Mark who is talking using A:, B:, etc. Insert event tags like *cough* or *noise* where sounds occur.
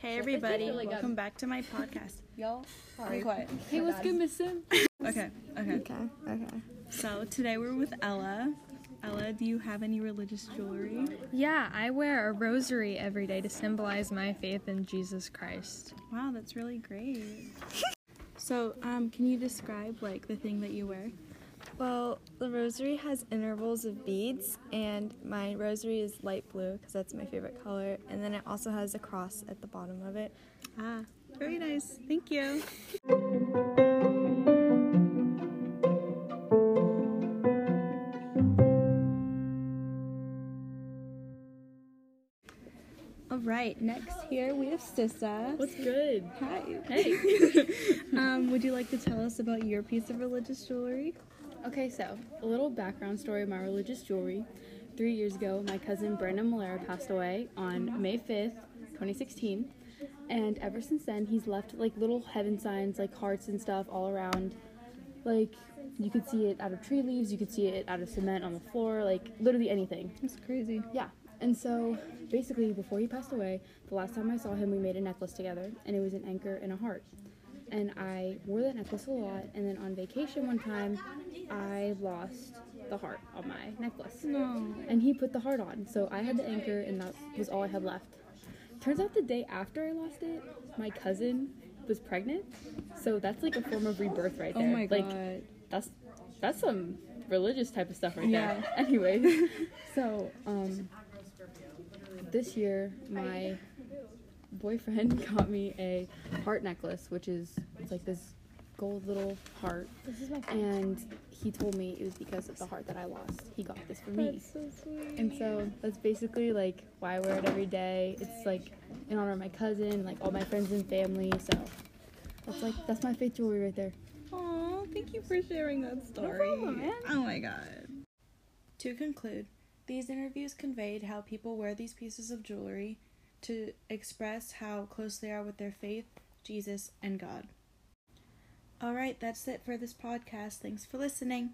A: Hey everybody,
B: really good.
A: welcome back to my podcast. *laughs*
B: Y'all,
A: Be quiet.
B: Hey, what's good, Miss Sim?
A: Okay, okay.
C: Okay, okay.
A: So today we're with Ella. Ella, do you have any religious jewelry?
D: Yeah, I wear a rosary every day to symbolize my faith in Jesus Christ.
A: Wow, that's really great. *laughs* So, um, can you describe like the thing that you wear?
C: Well, the rosary has intervals of beads, and my rosary is light blue because that's my favorite color. And then it also has a cross at the bottom of it.
A: Ah, very nice. Thank you. All right, next here we have Sissa.
B: What's good?
A: Hi.
B: Hey. *laughs*
A: um, would you like to tell us about your piece of religious jewelry?
B: Okay, so a little background story of my religious jewelry. Three years ago, my cousin Brandon Malera passed away on May 5th, 2016. And ever since then, he's left like little heaven signs, like hearts and stuff all around. Like, you could see it out of tree leaves, you could see it out of cement on the floor, like literally anything.
A: That's crazy.
B: Yeah. And so basically, before he passed away, the last time I saw him, we made a necklace together, and it was an anchor and a heart. And I wore that necklace a lot, and then on vacation one time, I lost the heart on my necklace.
A: No.
B: And he put the heart on, so I had the anchor, and that was all I had left. Turns out the day after I lost it, my cousin was pregnant, so that's like a form of rebirth right there.
A: Oh
B: there.
A: my
B: like, that's that's some religious type of stuff right
A: Yeah. *laughs*
B: there. Anyway, *laughs* so um, this year my boyfriend *laughs* got me a heart necklace, which is it's like this gold little heart,
C: This is my
B: and he told me it was because of the heart that I lost. He got this for me.
C: so sweet.
B: And so that's basically like why I wear it every day. It's like in honor of my cousin, like all my friends and family. So that's like that's my faith jewelry right there.
A: Oh, thank you for sharing that story.
B: problem, man.
A: Oh my god. To conclude, these interviews conveyed how people wear these pieces of jewelry to express how close they are with their faith, Jesus, and God. All right, that's it for this podcast. Thanks for listening.